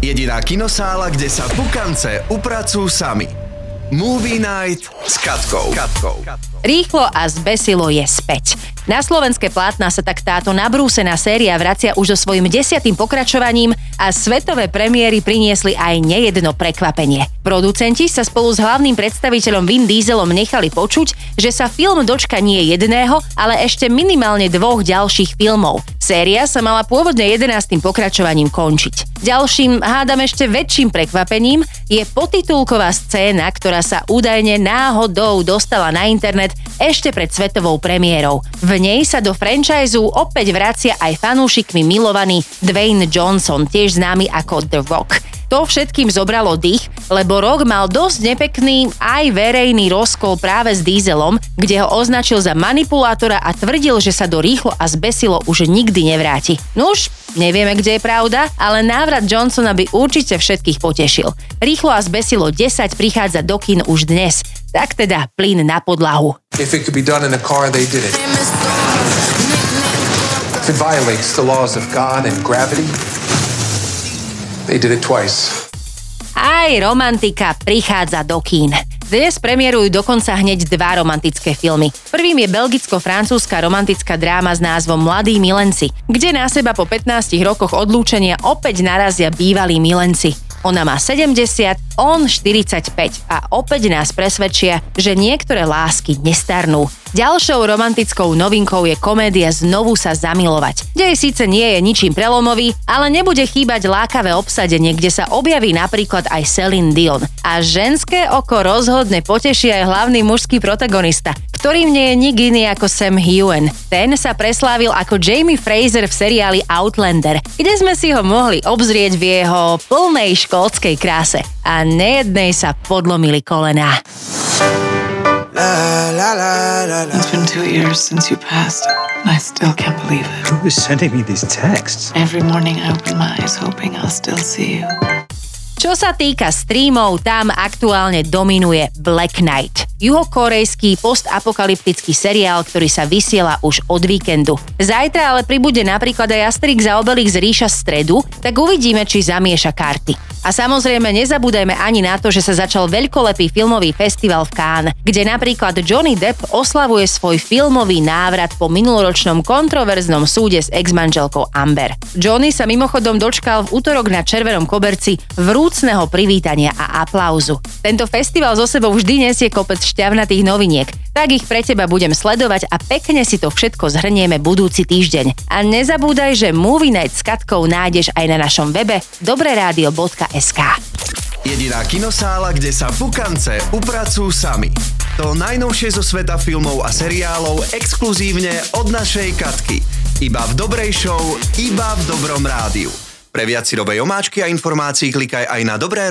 Jediná kinosála, kde sa pukance upracujú sami. Movie Night s Katkou. Katkou. Rýchlo a zbesilo je späť. Na slovenské plátna sa tak táto nabrúsená séria vracia už so svojím desiatým pokračovaním a svetové premiéry priniesli aj nejedno prekvapenie. Producenti sa spolu s hlavným predstaviteľom Vin Dieselom nechali počuť, že sa film dočka nie jedného, ale ešte minimálne dvoch ďalších filmov. Séria sa mala pôvodne 11. pokračovaním končiť. Ďalším, hádam ešte väčším prekvapením, je potitulková scéna, ktorá sa údajne náhodou dostala na internet ešte pred svetovou premiérou. V nej sa do franchise opäť vracia aj fanúšikmi milovaný Dwayne Johnson, tiež známy ako The Rock. To všetkým zobralo dých, lebo Rock mal dosť nepekný aj verejný rozkol práve s Dieselom, kde ho označil za manipulátora a tvrdil, že sa do rýchlo a zbesilo už nikdy nevráti. Nuž, nevieme, kde je pravda, ale návrat Johnsona by určite všetkých potešil. Rýchlo a zbesilo 10 prichádza do kin už dnes. Tak teda plyn na podlahu. If it could be done in a car, they did it. If it violates the laws of God and gravity, they did it twice. Aj romantika prichádza do kín. Dnes premiérujú dokonca hneď dva romantické filmy. Prvým je belgicko-francúzska romantická dráma s názvom Mladí milenci, kde na seba po 15 rokoch odlúčenia opäť narazia bývalí milenci. Ona má 70, on 45 a opäť nás presvedčia, že niektoré lásky nestarnú. Ďalšou romantickou novinkou je komédia Znovu sa zamilovať. Dej síce nie je ničím prelomový, ale nebude chýbať lákavé obsadenie, kde sa objaví napríklad aj Celine Dion. A ženské oko rozhodne poteší aj hlavný mužský protagonista, ktorým nie je nik iný ako Sam Hewen. Ten sa preslávil ako Jamie Fraser v seriáli Outlander, kde sme si ho mohli obzrieť v jeho plnej škótskej kráse. A nejednej sa podlomili kolená. It's been two years since you passed. And I still can't believe it. Who is sending me these texts? Every morning I open my eyes hoping I'll still see you. Čo sa týka streamov, tam aktuálne dominuje Black Knight juhokorejský postapokalyptický seriál, ktorý sa vysiela už od víkendu. Zajtra ale pribude napríklad aj Asterix za Obelix ríša stredu, tak uvidíme, či zamieša karty. A samozrejme nezabúdajme ani na to, že sa začal veľkolepý filmový festival v Cannes, kde napríklad Johnny Depp oslavuje svoj filmový návrat po minuloročnom kontroverznom súde s ex-manželkou Amber. Johnny sa mimochodom dočkal v útorok na červenom koberci vrúcného privítania a aplauzu. Tento festival zo sebou vždy nesie kopec šťavnatých noviniek. Tak ich pre teba budem sledovať a pekne si to všetko zhrnieme budúci týždeň. A nezabúdaj, že Movie Night s Katkou nájdeš aj na našom webe dobreradio.sk. Jediná kinosála, kde sa pukance upracujú sami. To najnovšie zo sveta filmov a seriálov exkluzívne od našej Katky. Iba v dobrej show, iba v dobrom rádiu. Pre viac si omáčky a informácií klikaj aj na dobré